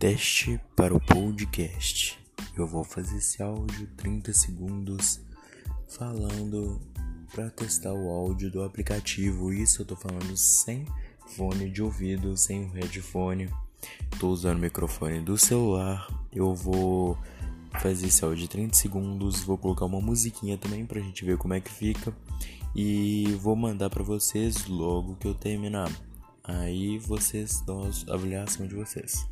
Teste para o podcast. Eu vou fazer esse áudio 30 segundos falando para testar o áudio do aplicativo. Isso eu tô falando sem fone de ouvido, sem o headphone. Tô usando o microfone do celular. Eu vou fazer esse áudio de 30 segundos, vou colocar uma musiquinha também pra gente ver como é que fica e vou mandar para vocês logo que eu terminar. Aí vocês dão a avaliação de vocês.